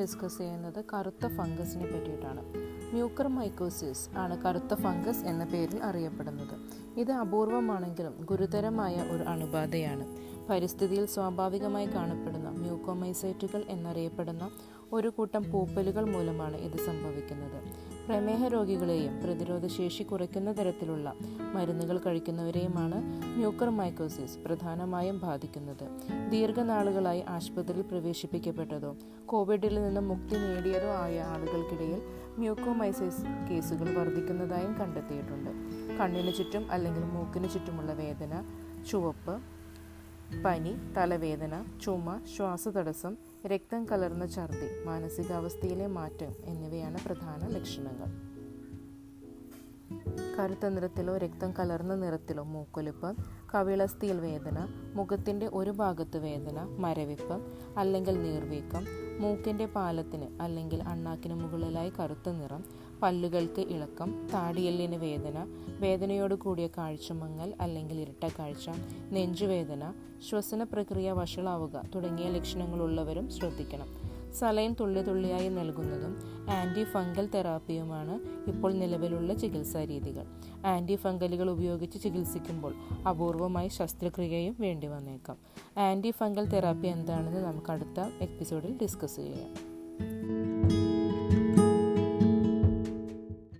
Discuss ചെയ്യുന്നത് കറുത്ത ഫംഗസിനെ പറ്റിയിട്ടാണ്. മ്യൂക്കർ മൈക്കോസിസ് ആണ് കറുത്ത ഫംഗസ് എന്ന പേരിൽ അറിയപ്പെടുന്നത്. ഇത് അപൂർവമാണെങ്കിലും ഗുരുതരമായ ഒരു അണുബാധയാണ്. പരിസ്ഥിതിയിൽ സ്വാഭാവികമായി കാണപ്പെടുന്ന മ്യൂക്കോമൈസൈറ്റുകൾ എന്നറിയപ്പെടുന്ന ഒരു കൂട്ടം പൂപ്പലുകൾ മൂലമാണ് ഇത് സംഭവിക്കുന്നത്. പ്രമേഹ രോഗികളെയും പ്രതിരോധശേഷി കുറയ്ക്കുന്ന തരത്തിലുള്ള മരുന്നുകൾ കഴിക്കുന്നവരെയുമാണ് മ്യൂക്കർ മൈക്കോസിസ് പ്രധാനമായും ബാധിക്കുന്നത്. ദീർഘനാളുകളായി ആശുപത്രിയിൽ പ്രവേശിപ്പിക്കപ്പെട്ടതോ കോവിഡിൽ നിന്ന് മുക്തി നേടിയതോ ആയ ആളുകൾക്കിടയിൽ മ്യൂക്കോമൈസിസ് കേസുകൾ വർദ്ധിക്കുന്നതായും കണ്ടെത്തിയിട്ടുണ്ട്. കണ്ണിന് ചുറ്റും അല്ലെങ്കിൽ മൂക്കിന് ചുറ്റുമുള്ള വേദന ചുവപ്പ് പനി തലവേദന ചുമ ശ്വാസതടസ്സം രക്തം കലർന്ന ഛർദി മാനസികാവസ്ഥയിലെ മാറ്റം എന്നിവയാണ് പ്രധാന ലക്ഷണങ്ങൾ. കറുത്ത നിറത്തിലോ രക്തം കലർന്ന നിറത്തിലോ മൂക്കൊലിപ്പ് കവിളസ്ഥിയിൽ വേദന മുഖത്തിന്റെ ഒരു ഭാഗത്ത് വേദന മരവിപ്പ് അല്ലെങ്കിൽ നീർവീക്കം മൂക്കിന്റെ പാലത്തിന് അല്ലെങ്കിൽ അണ്ണാക്കിന് മുകളിലായി കറുത്ത നിറം പല്ലുകൾക്ക് ഇളക്കം താടിയെല്ലിന് വേദന വേദനയോട് കൂടിയ കാഴ്ചമങ്ങൽ അല്ലെങ്കിൽ ഇരട്ട കാഴ്ച നെഞ്ചുവേദന ശ്വസന പ്രക്രിയ വഷളാവുക തുടങ്ങിയ ലക്ഷണങ്ങളുള്ളവരും ശ്രദ്ധിക്കണം. സലൈൻ തുള്ളി തുള്ളിയായി നൽകുന്നതും ആന്റി ഫംഗൽ തെറാപ്പിയുമാണ് ഇപ്പോൾ നിലവിലുള്ള ചികിത്സാ രീതികൾ. ആന്റി ഫംഗലുകൾ ഉപയോഗിച്ച് ചികിത്സിക്കുമ്പോൾ അപൂർവമായി ശസ്ത്രക്രിയയും വേണ്ടി വന്നേക്കാം. ആന്റി ഫംഗൽ തെറാപ്പി എന്താണെന്ന് നമുക്ക് അടുത്ത എപ്പിസോഡിൽ ഡിസ്കസ് ചെയ്യാം.